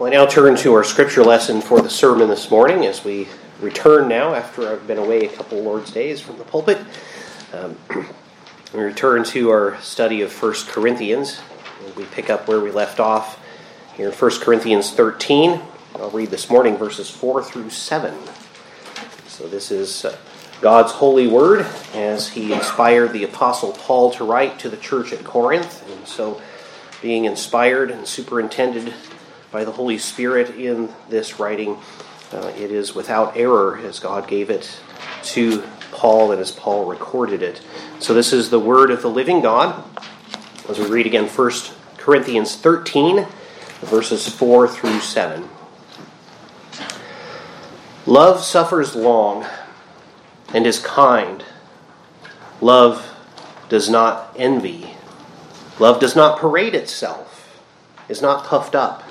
Well, I now turn to our scripture lesson for the sermon this morning as we return now after I've been away a couple Lord's days from the pulpit. Um, we return to our study of 1 Corinthians. We pick up where we left off here in 1 Corinthians 13. I'll read this morning verses 4 through 7. So this is uh, God's holy word as he inspired the Apostle Paul to write to the church at Corinth. And so, being inspired and superintended by the Holy Spirit in this writing. Uh, it is without error as God gave it to Paul and as Paul recorded it. So, this is the word of the living God. As we read again, 1 Corinthians 13, verses 4 through 7. Love suffers long and is kind. Love does not envy. Love does not parade itself, is not puffed up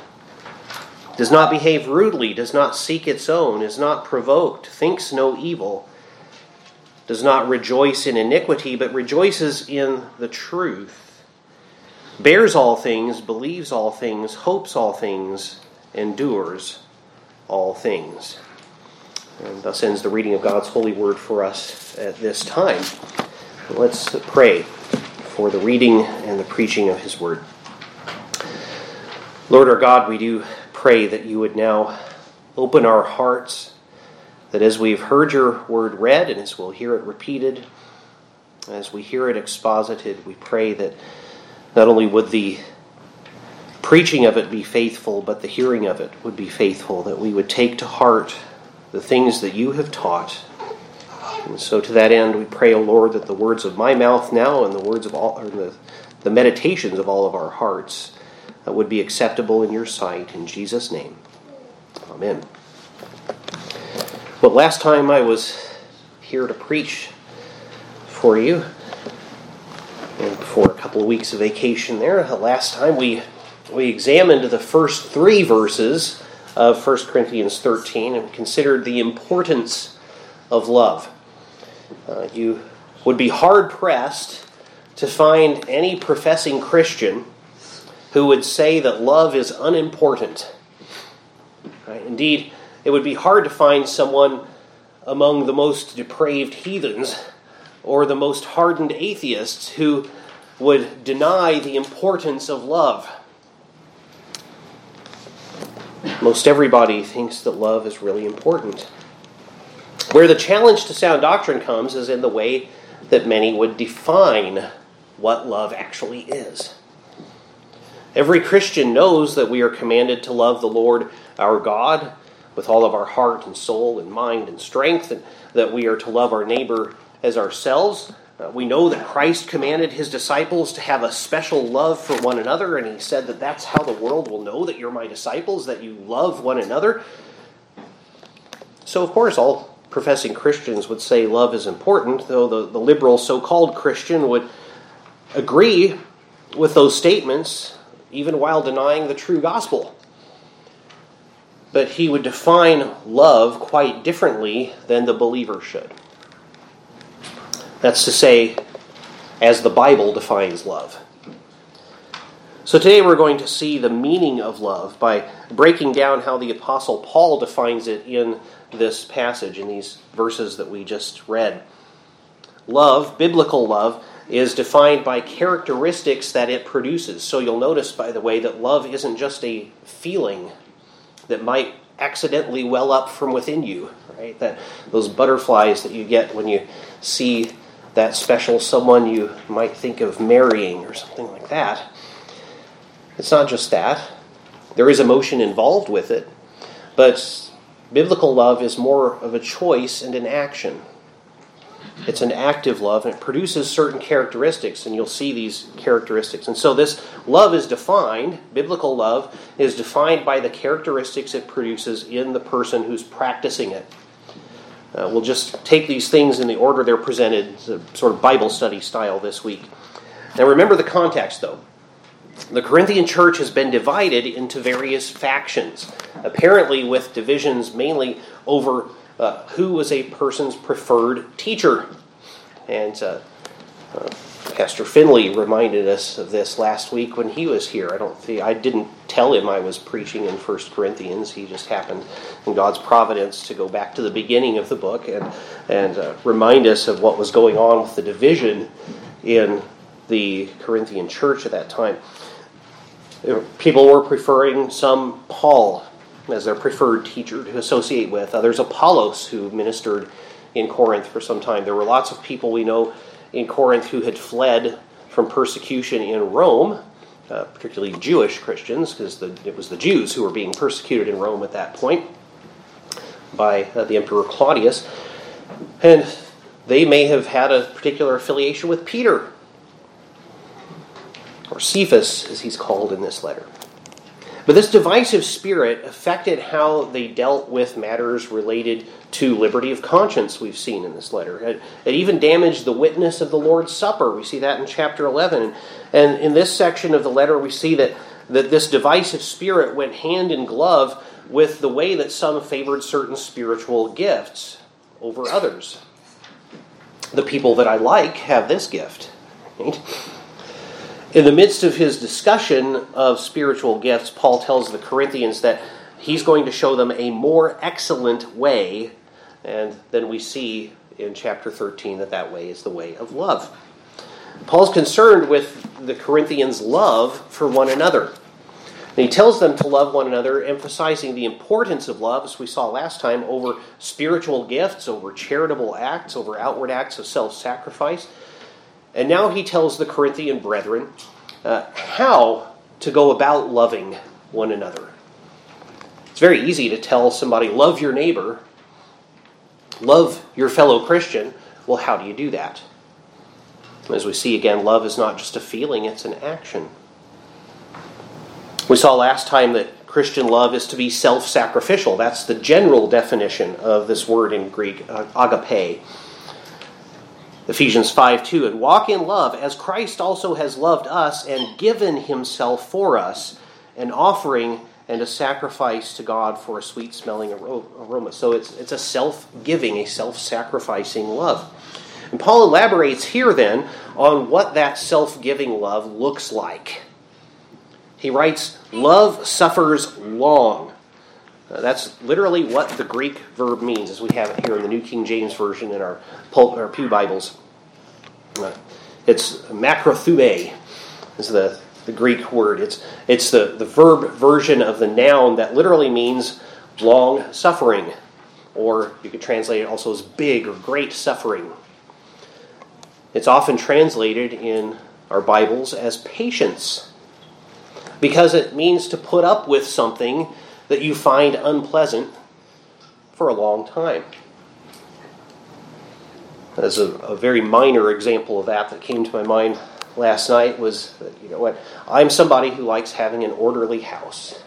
does not behave rudely, does not seek its own, is not provoked, thinks no evil, does not rejoice in iniquity, but rejoices in the truth, bears all things, believes all things, hopes all things, endures all things. And thus ends the reading of God's holy word for us at this time. Let's pray for the reading and the preaching of his word. Lord our God, we do pray that you would now open our hearts, that as we've heard your word read and as we'll hear it repeated, as we hear it exposited, we pray that not only would the preaching of it be faithful, but the hearing of it would be faithful, that we would take to heart the things that you have taught. And so, to that end, we pray, O Lord, that the words of my mouth now and the words of all, or the, the meditations of all of our hearts would be acceptable in your sight. In Jesus' name. Amen. Well, last time I was here to preach for you, and for a couple of weeks of vacation there, last time we, we examined the first three verses of 1 Corinthians 13 and considered the importance of love. Uh, you would be hard pressed to find any professing Christian who would say that love is unimportant. Right? Indeed, it would be hard to find someone among the most depraved heathens or the most hardened atheists who would deny the importance of love. Most everybody thinks that love is really important. Where the challenge to sound doctrine comes is in the way that many would define what love actually is. Every Christian knows that we are commanded to love the Lord our God with all of our heart and soul and mind and strength, and that we are to love our neighbor as ourselves. Uh, we know that Christ commanded his disciples to have a special love for one another, and he said that that's how the world will know that you're my disciples, that you love one another. So, of course, all professing Christians would say love is important, though the, the liberal so called Christian would agree with those statements even while denying the true gospel. But he would define love quite differently than the believer should. That's to say, as the Bible defines love. So today we're going to see the meaning of love by breaking down how the Apostle Paul defines it in this passage, in these verses that we just read. Love, biblical love, is defined by characteristics that it produces. So you'll notice, by the way, that love isn't just a feeling that might accidentally well up from within you, right? That those butterflies that you get when you see that special someone you might think of marrying or something like that. It's not just that. There is emotion involved with it, but biblical love is more of a choice and an action. It's an active love, and it produces certain characteristics, and you'll see these characteristics. And so, this love is defined, biblical love is defined by the characteristics it produces in the person who's practicing it. Uh, we'll just take these things in the order they're presented, sort of Bible study style this week. Now, remember the context, though. The Corinthian church has been divided into various factions, apparently with divisions mainly over uh, who was a person's preferred teacher. And uh, uh, Pastor Finley reminded us of this last week when he was here. I don't think I didn't tell him I was preaching in First Corinthians. He just happened, in God's providence, to go back to the beginning of the book and and uh, remind us of what was going on with the division in the Corinthian church at that time. People were preferring some Paul as their preferred teacher to associate with. Others Apollos, who ministered in Corinth for some time. There were lots of people we know in Corinth who had fled from persecution in Rome, uh, particularly Jewish Christians, because it was the Jews who were being persecuted in Rome at that point by uh, the Emperor Claudius. And they may have had a particular affiliation with Peter, or Cephas, as he's called in this letter. But this divisive spirit affected how they dealt with matters related to liberty of conscience, we've seen in this letter. It, it, even damaged the witness of the Lord's Supper. We see that in chapter 11. And in this section of the letter, we see that, that this divisive spirit went hand in glove with the way that some favored certain spiritual gifts over others. The people that I like have this gift. Right? In the midst of his discussion of spiritual gifts, Paul tells the Corinthians that he's going to show them a more excellent way, and then we see in chapter 13 that that way is the way of love. Paul's concerned with the Corinthians' love for one another. And he tells them to love one another, emphasizing the importance of love, as we saw last time, over spiritual gifts, over charitable acts, over outward acts of self sacrifice. And now he tells the Corinthian brethren uh, how to go about loving one another. It's very easy to tell somebody, love your neighbor, love your fellow Christian. Well, how do you do that? As we see again, love is not just a feeling, it's an action. We saw last time that Christian love is to be self sacrificial. That's the general definition of this word in Greek, uh, agape. Ephesians 5 2, and walk in love as Christ also has loved us and given himself for us, an offering and a sacrifice to God for a sweet smelling aroma. So it's, it's a self giving, a self sacrificing love. And Paul elaborates here then on what that self giving love looks like. He writes, Love suffers long. Uh, that's literally what the Greek verb means, as we have it here in the New King James Version in our, our Pew Bibles. Uh, it's makrothue is the, the Greek word. It's, it's the, the verb version of the noun that literally means long suffering, or you could translate it also as big or great suffering. It's often translated in our Bibles as patience because it means to put up with something that you find unpleasant for a long time. As a, a, very minor example of that that came to my mind last night was that, you know what, I'm somebody who likes having an orderly house.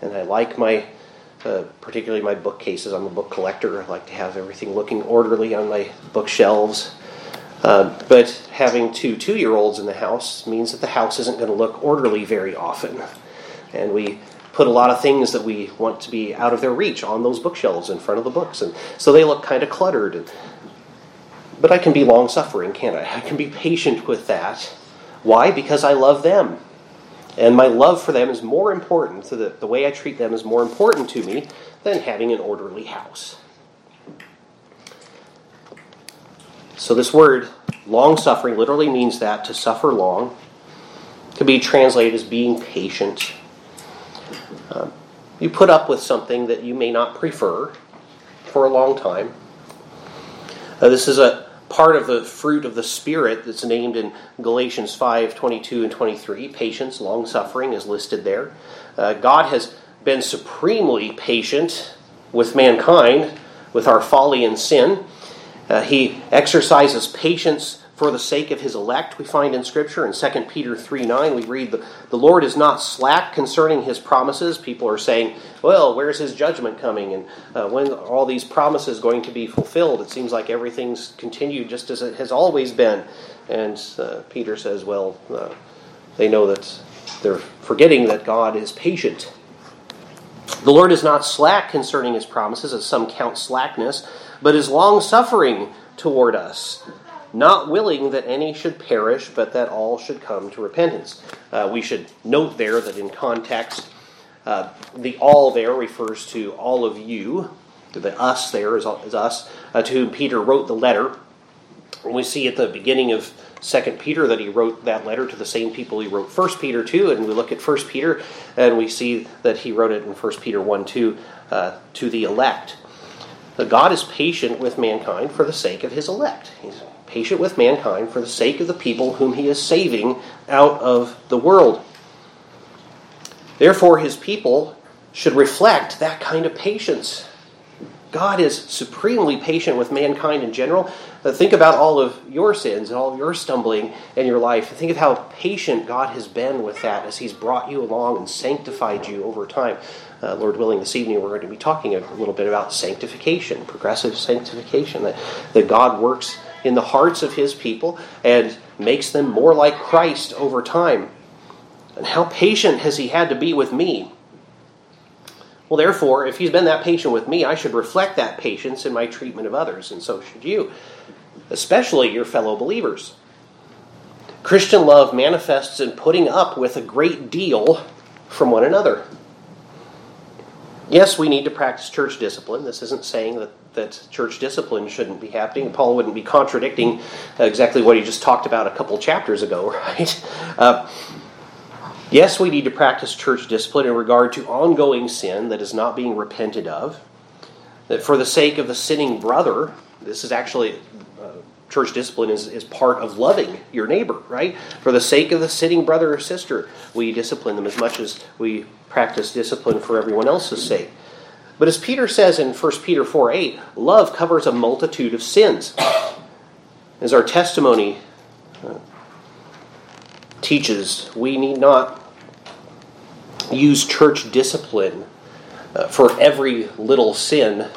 And I like my, uh, particularly my bookcases. I'm a book collector. I like to have everything looking orderly on my bookshelves. Uh, but having two two year olds in the house means that the house isn't going to look orderly very often. And we put a lot of things that we want to be out of their reach on those bookshelves in front of the books. And so they look kind of cluttered. But I can be long suffering, can't I? I can be patient with that. Why? Because I love them. And my love for them is more important, so that the way I treat them is more important to me than having an orderly house. So, this word, long suffering, literally means that to suffer long. Could be translated as being patient, um, you put up with something that you may not prefer for a long time. Uh, this is a part of the fruit of the Spirit that's named in Galatians 5 22 and 23. Patience, long suffering is listed there. Uh, God has been supremely patient with mankind, with our folly and sin. Uh, he exercises patience for the sake of his elect, we find in Scripture. In 2 Peter 3 9, we read, the, the Lord is not slack concerning his promises. People are saying, well, where's his judgment coming? And uh, when are all these promises going to be fulfilled? It seems like everything's continued just as it has always been. And uh, Peter says, well, uh, they know that they're forgetting that God is patient. The Lord is not slack concerning his promises, as some count slackness, but is long suffering toward us not willing that any should perish, but that all should come to repentance. Uh, we should note there that in context, uh, the all there refers to all of you. The us there is, is us, uh, to whom Peter wrote the letter. And we see at the beginning of Second Peter that he wrote that letter to the same people he wrote First Peter to, and we look at First Peter and we see that he wrote it in First Peter one two uh, to the elect. That God is patient with mankind for the sake of His elect. He's patient with mankind for the sake of the people whom He is saving out of the world. Therefore, His people should reflect that kind of patience. God is supremely patient with mankind in general. Uh, think about all of your sins and all of your stumbling in your life. Think of how patient God has been with that as He's brought you along and sanctified you over time. Uh, Lord willing, this evening we're going to be talking a little bit about sanctification, progressive sanctification, that, that God works in the hearts of His people and makes them more like Christ over time. And how patient has He had to be with me? Well, therefore, if he's been that patient with me, I should reflect that patience in my treatment of others, and so should you, especially your fellow believers. Christian love manifests in putting up with a great deal from one another. Yes, we need to practice church discipline. This isn't saying that, that church discipline shouldn't be happening. Paul wouldn't be contradicting exactly what he just talked about a couple chapters ago, right? Uh, Yes, we need to practice church discipline in regard to ongoing sin that is not being repented of. That for the sake of the sinning brother, this is actually church discipline is, is part of loving your neighbor, right? For the sake of the sitting brother or sister, we discipline them as much as we practice discipline for everyone else's sake. But as Peter says in 1 Peter 4 8, love covers a multitude of sins. As our testimony uh, teaches, we need not use church discipline uh, for every little sin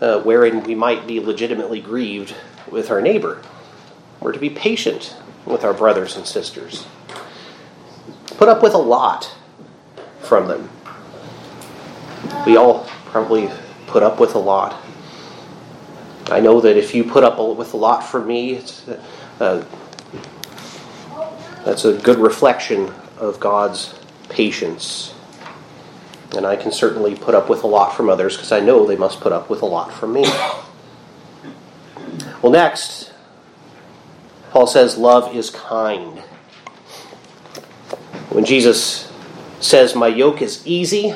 uh, wherein we might be legitimately grieved with our neighbor. We're to be patient with our brothers and sisters. Put up with a lot from them. We all probably put up with a lot. I know that if you put up with a lot from me, uh, that's a good reflection of God's patience. And I can certainly put up with a lot from others because I know they must put up with a lot from me. Well, next, Paul says love is kind. When Jesus says, My yoke is easy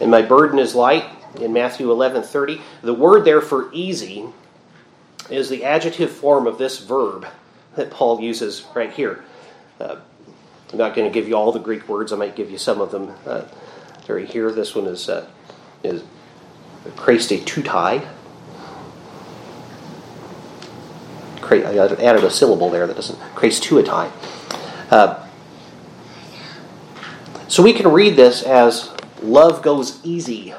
and my burden is light, in Matthew 11:30, the word there for easy is the adjective form of this verb that Paul uses right here. Uh, I'm not going to give you all the Greek words. I might give you some of them. Uh, right here, this one is uh, is tutai. I added a syllable there that doesn't creates tuatai. Uh, so we can read this as love goes easy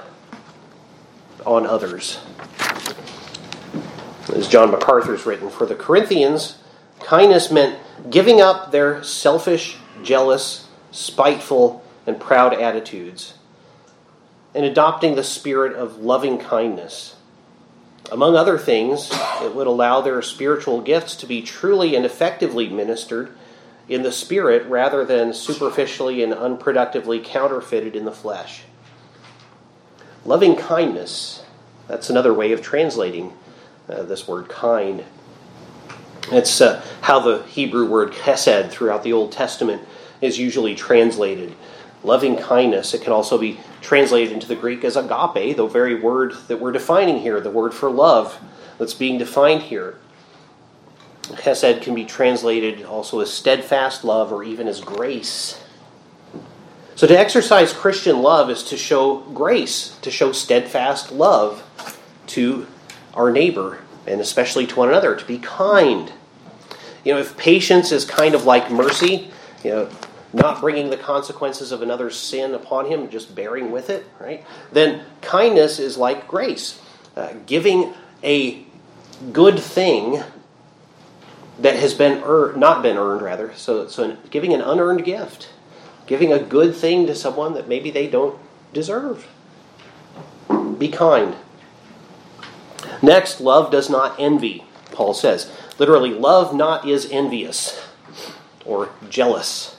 on others. As John MacArthur's written, for the Corinthians, kindness meant giving up their selfish jealous, spiteful, and proud attitudes, and adopting the spirit of loving kindness. Among other things, it would allow their spiritual gifts to be truly and effectively ministered in the spirit rather than superficially and unproductively counterfeited in the flesh. Loving kindness, that's another way of translating uh, this word kind. It's uh, how the Hebrew word chesed throughout the Old Testament is usually translated. Loving kindness, it can also be translated into the Greek as agape, the very word that we're defining here, the word for love that's being defined here. Chesed can be translated also as steadfast love or even as grace. So, to exercise Christian love is to show grace, to show steadfast love to our neighbor, and especially to one another, to be kind. You know, if patience is kind of like mercy, you know, not bringing the consequences of another's sin upon him, just bearing with it, right? Then kindness is like grace, uh, giving a good thing that has been earned, not been earned, rather. So, so giving an unearned gift, giving a good thing to someone that maybe they don't deserve. Be kind. Next, love does not envy. Paul says. Literally, love not is envious or jealous.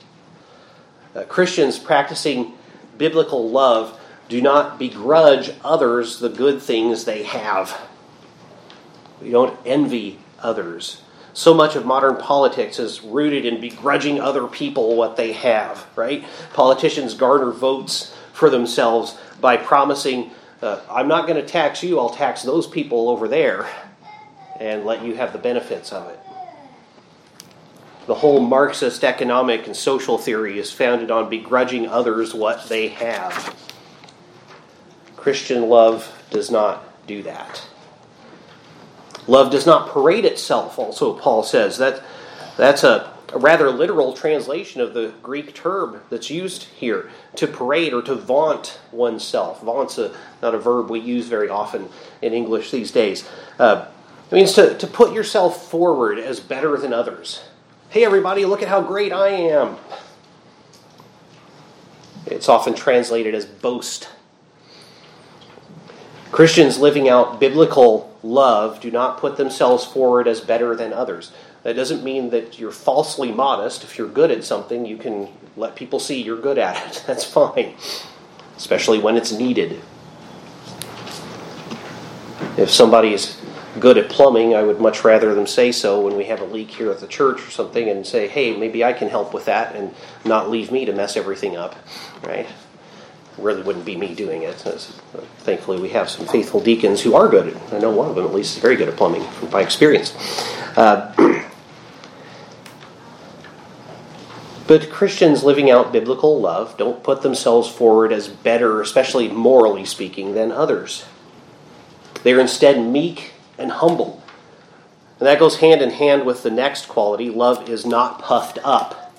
Uh, Christians practicing biblical love do not begrudge others the good things they have. We don't envy others. So much of modern politics is rooted in begrudging other people what they have, right? Politicians garner votes for themselves by promising, uh, I'm not going to tax you, I'll tax those people over there and let you have the benefits of it. The whole Marxist economic and social theory is founded on begrudging others what they have. Christian love does not do that. Love does not parade itself, also, Paul says. That, that's a, a rather literal translation of the Greek term that's used here to parade or to vaunt oneself. Vaunt's a, not a verb we use very often in English these days. Uh, it means to, to put yourself forward as better than others. Hey, everybody, look at how great I am. It's often translated as boast. Christians living out biblical love do not put themselves forward as better than others. That doesn't mean that you're falsely modest. If you're good at something, you can let people see you're good at it. That's fine, especially when it's needed. If somebody is good at plumbing, I would much rather them say so when we have a leak here at the church or something and say, hey, maybe I can help with that and not leave me to mess everything up, right? really wouldn't be me doing it. Thankfully, we have some faithful deacons who are good. At, I know one of them at least is very good at plumbing by experience. Uh, but Christians living out biblical love don't put themselves forward as better, especially morally speaking, than others. They're instead meek and humble. And that goes hand in hand with the next quality love is not puffed up.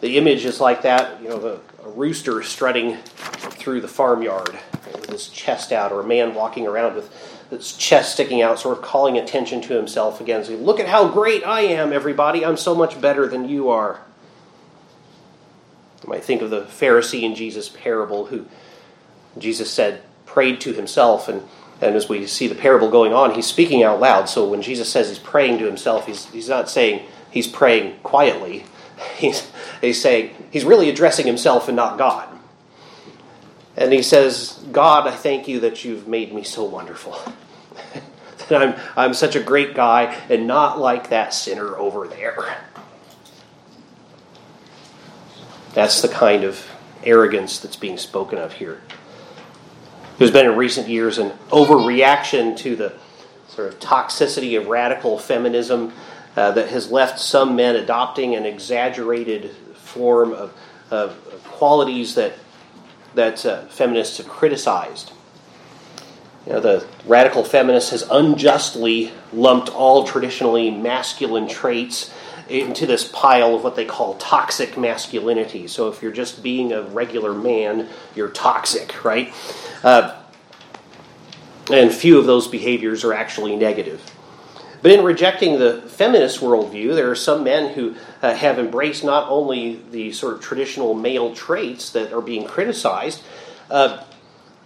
The image is like that, you know, a rooster strutting through the farmyard with his chest out, or a man walking around with his chest sticking out, sort of calling attention to himself again. So, look at how great I am, everybody. I'm so much better than you are. You might think of the Pharisee in Jesus' parable who Jesus said prayed to himself and and as we see the parable going on, he's speaking out loud. So when Jesus says he's praying to himself, he's, he's not saying he's praying quietly. He's, he's saying he's really addressing himself and not God. And he says, God, I thank you that you've made me so wonderful. that I'm, I'm such a great guy and not like that sinner over there. That's the kind of arrogance that's being spoken of here. There's been in recent years an overreaction to the sort of toxicity of radical feminism uh, that has left some men adopting an exaggerated form of, of qualities that that uh, feminists have criticized. You know, the radical feminist has unjustly lumped all traditionally masculine traits into this pile of what they call toxic masculinity. So if you're just being a regular man, you're toxic, right? Uh, and few of those behaviors are actually negative. But in rejecting the feminist worldview, there are some men who uh, have embraced not only the sort of traditional male traits that are being criticized, uh,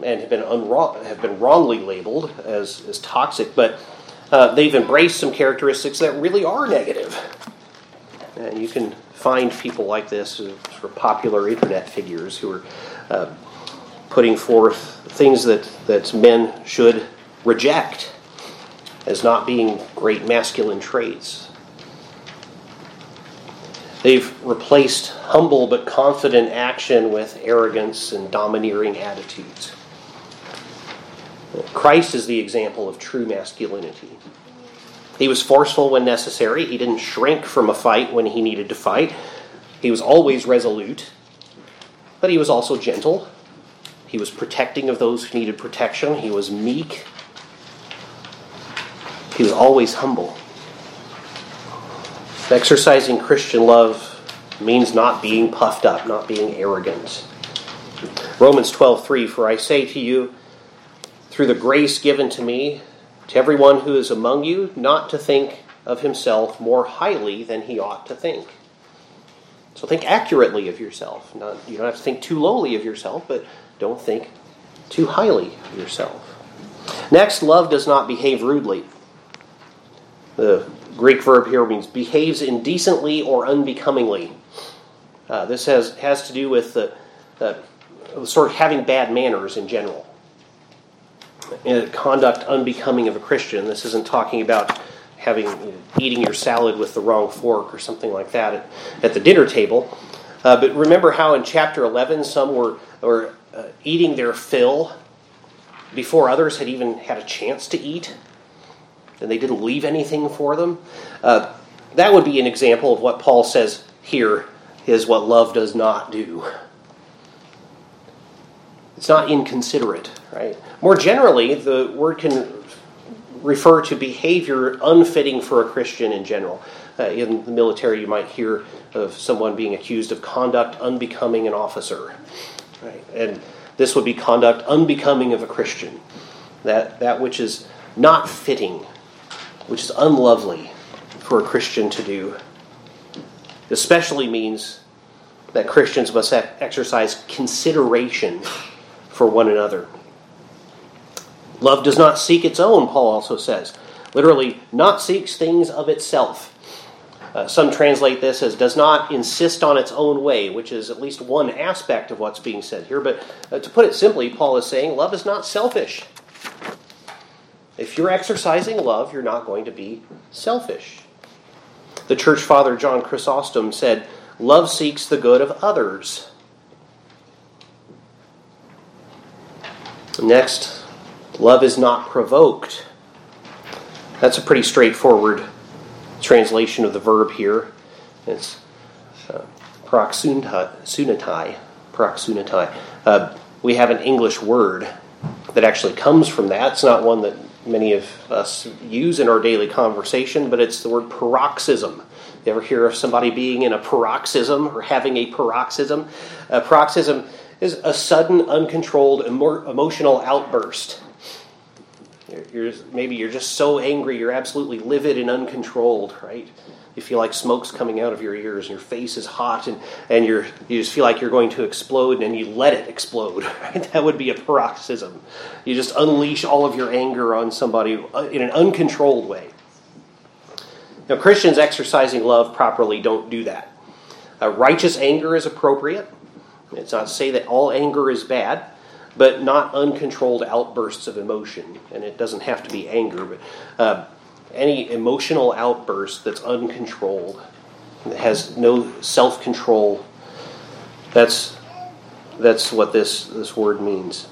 and have been, have been wrongly labeled as, as toxic, but uh, they've embraced some characteristics that really are negative. And you can find people like this, sort of popular internet figures, who are uh, putting forth things that, that men should reject as not being great masculine traits. They've replaced humble but confident action with arrogance and domineering attitudes. Christ is the example of true masculinity. He was forceful when necessary. He didn't shrink from a fight when he needed to fight. He was always resolute, but he was also gentle. He was protecting of those who needed protection. He was meek. He was always humble. Exercising Christian love means not being puffed up, not being arrogant. Romans 12:3 For I say to you through the grace given to me to everyone who is among you not to think of himself more highly than he ought to think. So think accurately of yourself. Not, you don't have to think too lowly of yourself, but don't think too highly of yourself. Next, love does not behave rudely. The Greek verb here means behaves indecently or unbecomingly. Uh, this has, has to do with the, the sort of having bad manners in general. Conduct unbecoming of a Christian. This isn't talking about having you know, eating your salad with the wrong fork or something like that at, at the dinner table. Uh, but remember how in chapter 11 some were, were uh, eating their fill before others had even had a chance to eat? And they didn't leave anything for them? Uh, that would be an example of what Paul says here is what love does not do. It's not inconsiderate, right? More generally, the word can refer to behavior unfitting for a Christian in general. Uh, in the military, you might hear of someone being accused of conduct unbecoming an officer, right? And this would be conduct unbecoming of a Christian. That that which is not fitting, which is unlovely for a Christian to do. Especially means that Christians must exercise consideration for one another. Love does not seek its own, Paul also says. Literally, not seeks things of itself. Uh, some translate this as does not insist on its own way, which is at least one aspect of what's being said here. But uh, to put it simply, Paul is saying love is not selfish. If you're exercising love, you're not going to be selfish. The church father John Chrysostom said, Love seeks the good of others. Next, Love is not provoked. That's a pretty straightforward translation of the verb here. It's uh. Uh, we have an English word that actually comes from that. It's not one that many of us use in our daily conversation, but it's the word paroxysm. You ever hear of somebody being in a paroxysm or having a paroxysm? A paroxysm is a sudden, uncontrolled emotional outburst. You're, maybe you're just so angry, you're absolutely livid and uncontrolled, right? You feel like smoke's coming out of your ears, and your face is hot, and, and you're, you just feel like you're going to explode, and you let it explode. Right? That would be a paroxysm. You just unleash all of your anger on somebody uh, in an uncontrolled way. Now, Christians exercising love properly don't do that. Uh, righteous anger is appropriate. It's not to say that all anger is bad but not uncontrolled outbursts of emotion. And it doesn't have to be anger, but uh, any emotional outburst that's uncontrolled, that has no self control. That's that's what this this word means.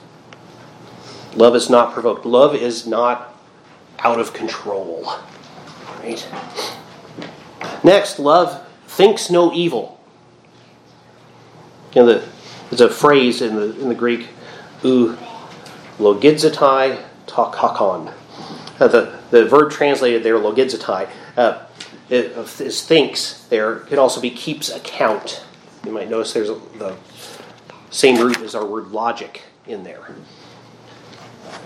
Love is not provoked. Love is not out of control. Right? Next, love thinks no evil. You know, the, there's a phrase in the in the Greek u logidzatai takakon. Uh, the, the verb translated there, logidzatai, uh, is thinks there. It also be keeps account. You might notice there's a, the same root as our word logic in there.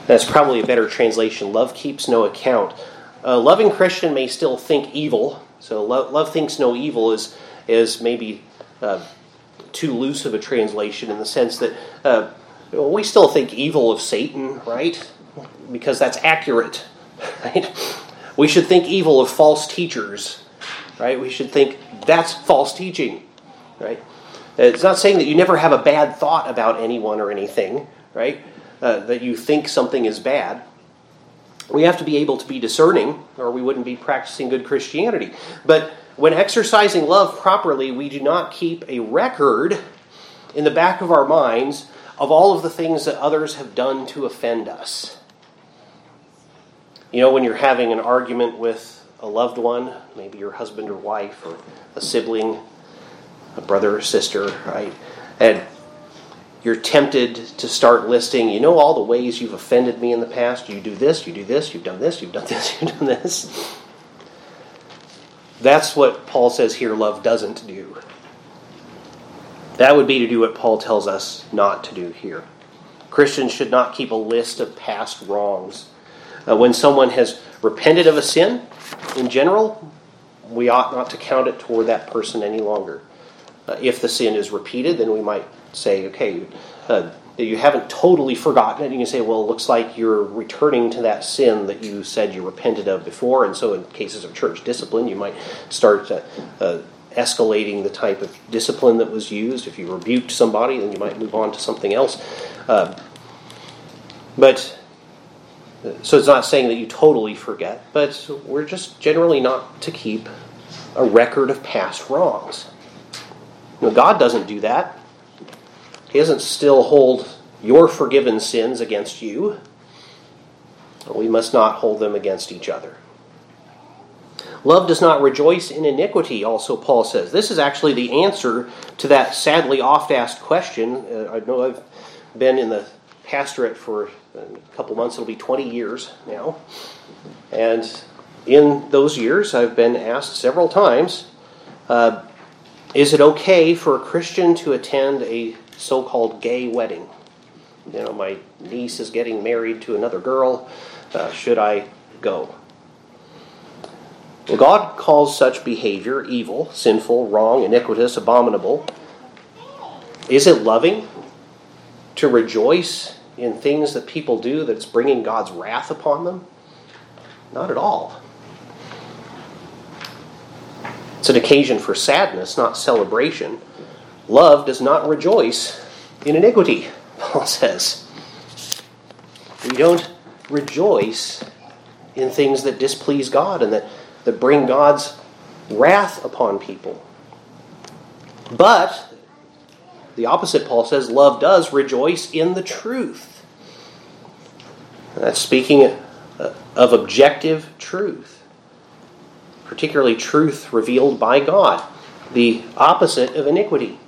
That's probably a better translation. Love keeps no account. A loving Christian may still think evil. So love, love thinks no evil is is maybe uh, too loose of a translation in the sense that uh, we still think evil of Satan, right? Because that's accurate, right? We should think evil of false teachers, right? We should think that's false teaching, right? It's not saying that you never have a bad thought about anyone or anything, right? Uh, that you think something is bad. We have to be able to be discerning, or we wouldn't be practicing good Christianity. But when exercising love properly, we do not keep a record in the back of our minds of all of the things that others have done to offend us. You know, when you're having an argument with a loved one, maybe your husband or wife or a sibling, a brother or sister, right? And you're tempted to start listing, you know, all the ways you've offended me in the past. You do this, you do this, you've done this, you've done this, you've done this. That's what Paul says here love doesn't do. That would be to do what Paul tells us not to do here. Christians should not keep a list of past wrongs. Uh, when someone has repented of a sin, in general, we ought not to count it toward that person any longer. Uh, if the sin is repeated, then we might say, okay, uh, you haven't totally forgotten it. You can say, well, it looks like you're returning to that sin that you said you repented of before. And so, in cases of church discipline, you might start uh, uh, escalating the type of discipline that was used. If you rebuked somebody, then you might move on to something else. Uh, but so it's not saying that you totally forget, but we're just generally not to keep a record of past wrongs. Know, God doesn't do that. He doesn't still hold your forgiven sins against you. We must not hold them against each other. Love does not rejoice in iniquity, also Paul says. This is actually the answer to that sadly oft asked question. Uh, I know I've been in the pastorate for a couple months, it'll be 20 years now. And in those years, I've been asked several times uh, is it okay for a Christian to attend a so called gay wedding? You know, my niece is getting married to another girl. Uh, should I go? Well, God calls such behavior evil, sinful, wrong, iniquitous, abominable. Is it loving to rejoice in things that people do that's bringing God's wrath upon them? Not at all. It's an occasion for sadness, not celebration. Love does not rejoice in iniquity, Paul says. We don't rejoice in things that displease God and that, that bring God's wrath upon people. But the opposite, Paul says, love does rejoice in the truth. That's speaking uh, of objective truth, particularly truth revealed by God, the opposite of iniquity,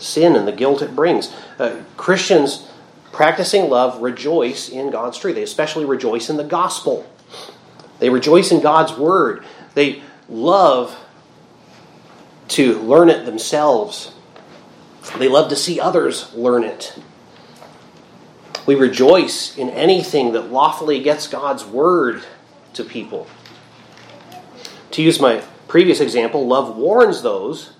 sin and the guilt it brings. Uh, Christians practicing love rejoice in God's truth. They especially rejoice in the gospel. They rejoice in God's word. They love to learn it themselves they love to see others learn it. We rejoice in anything that lawfully gets God's word to people. To use my previous example, love warns those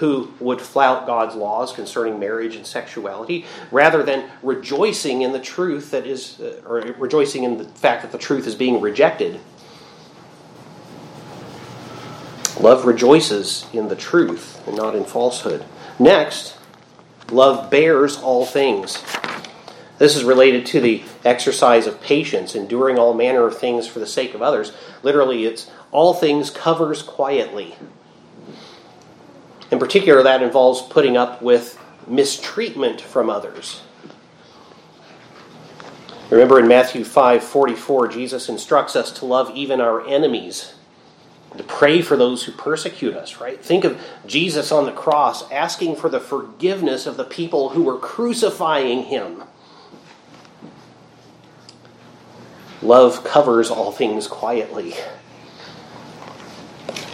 who would flout God's laws concerning marriage and sexuality rather than rejoicing in the truth that is, uh, or rejoicing in the fact that the truth is being rejected. Love rejoices in the truth and not in falsehood. Next, love bears all things. This is related to the exercise of patience, enduring all manner of things for the sake of others. Literally, it's all things covers quietly. In particular, that involves putting up with mistreatment from others. Remember in Matthew 5 44, Jesus instructs us to love even our enemies to pray for those who persecute us, right? Think of Jesus on the cross asking for the forgiveness of the people who were crucifying him. Love covers all things quietly.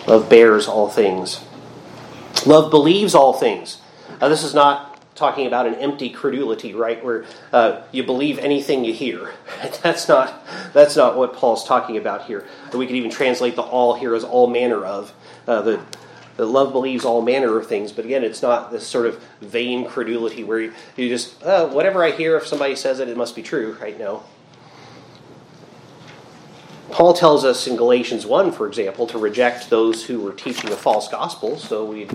Love bears all things. Love believes all things. Now, this is not talking about an empty credulity, right? Where uh, you believe anything you hear. That's not that's not what Paul's talking about here. We could even translate the all here as all manner of. Uh, the, the love believes all manner of things, but again, it's not this sort of vain credulity where you, you just uh, whatever I hear, if somebody says it, it must be true. Right? No. Paul tells us in Galatians 1, for example, to reject those who were teaching a false gospel. So we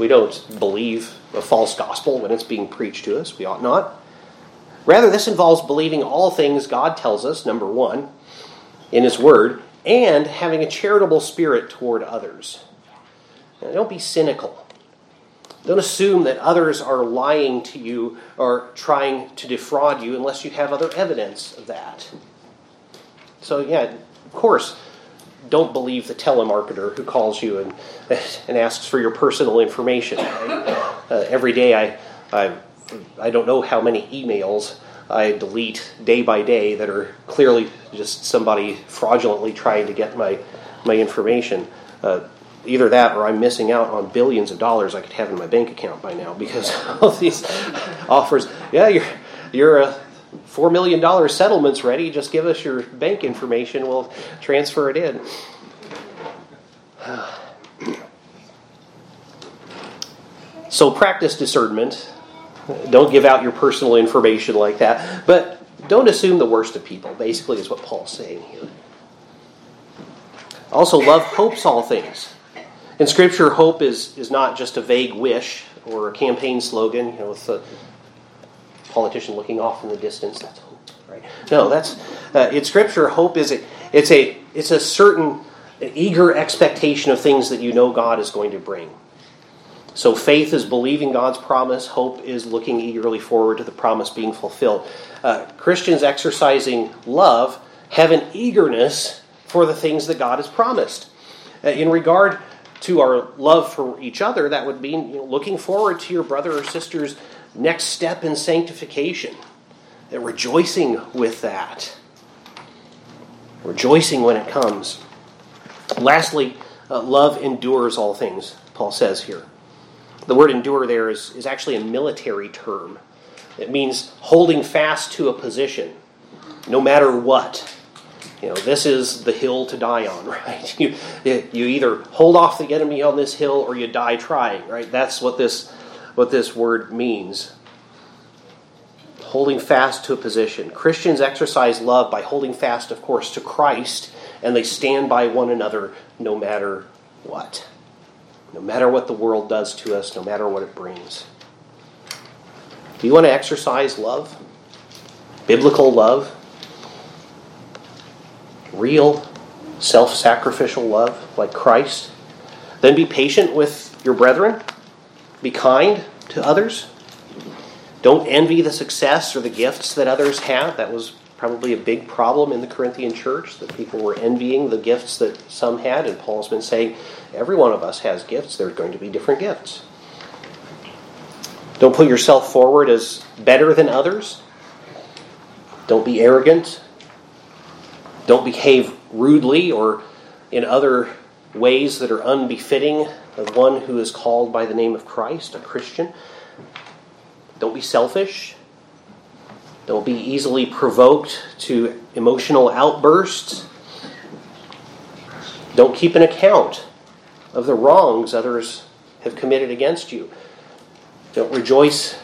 we don't believe a false gospel when it's being preached to us. We ought not. Rather, this involves believing all things God tells us, number one, in His Word, and having a charitable spirit toward others. Now, don't be cynical. Don't assume that others are lying to you or trying to defraud you unless you have other evidence of that. So, yeah, of course, don't believe the telemarketer who calls you and, and asks for your personal information. Right? Uh, every day, I, I, I don't know how many emails I delete day by day that are clearly just somebody fraudulently trying to get my, my information. Uh, either that or I'm missing out on billions of dollars I could have in my bank account by now because of these offers. Yeah, you're, you're a $4 million settlement's ready. Just give us your bank information. We'll transfer it in. So practice discernment Don't give out your personal information like that. But don't assume the worst of people, basically, is what Paul's saying here. Also, love hopes all things. In Scripture, hope is, is not just a vague wish or a campaign slogan, you know, with a politician looking off in the distance. That's hope, right? No, that's uh, in Scripture. Hope is a, it's a it's a certain eager expectation of things that you know God is going to bring. So faith is believing God's promise. Hope is looking eagerly forward to the promise being fulfilled. Uh, Christians exercising love have an eagerness for the things that God has promised. Uh, in regard to our love for each other, that would mean you know, looking forward to your brother or sister's next step in sanctification, and rejoicing with that, rejoicing when it comes. Lastly, uh, love endures all things, Paul says here. The word endure there is, is actually a military term. It means holding fast to a position, no matter what. You know, this is the hill to die on, right? You, you either hold off the enemy on this hill or you die trying, right? That's what this, what this word means. Holding fast to a position. Christians exercise love by holding fast, of course, to Christ, and they stand by one another no matter what. No matter what the world does to us, no matter what it brings. Do you want to exercise love? Biblical love? real self sacrificial love like Christ. Then be patient with your brethren. Be kind to others. Don't envy the success or the gifts that others have. That was probably a big problem in the Corinthian church that people were envying the gifts that some had. And Paul's been saying every one of us has gifts. There's going to be different gifts. Don't put yourself forward as better than others. Don't be arrogant. Don't behave rudely or in other ways that are unbefitting one who is called by the name of Christ, a Christian. Don't be selfish. Don't be easily provoked to emotional outbursts. Don't keep an account of the wrongs others have committed against you. Don't rejoice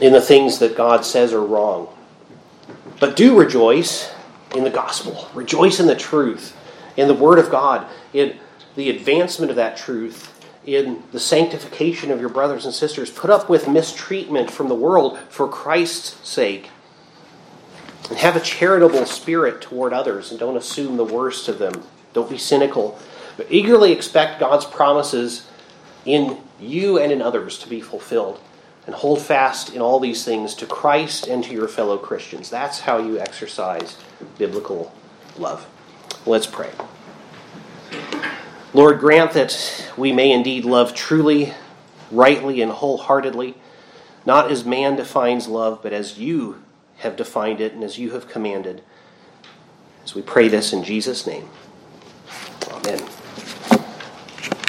in the things that God says are wrong. But do rejoice in the gospel. Rejoice in the truth, in the Word of God, in the advancement of that truth, in the sanctification of your brothers and sisters. Put up with mistreatment from the world for Christ's sake. And have a charitable spirit toward others and don't assume the worst of them. Don't be cynical, but eagerly expect God's promises in you and in others to be fulfilled and hold fast in all these things to Christ and to your fellow Christians. That's how you exercise biblical love. Let's pray. Lord, grant that we may indeed love truly, rightly, and wholeheartedly, not as man defines love, but as you have defined it and as you have commanded. As we pray this in Jesus' name. Amen.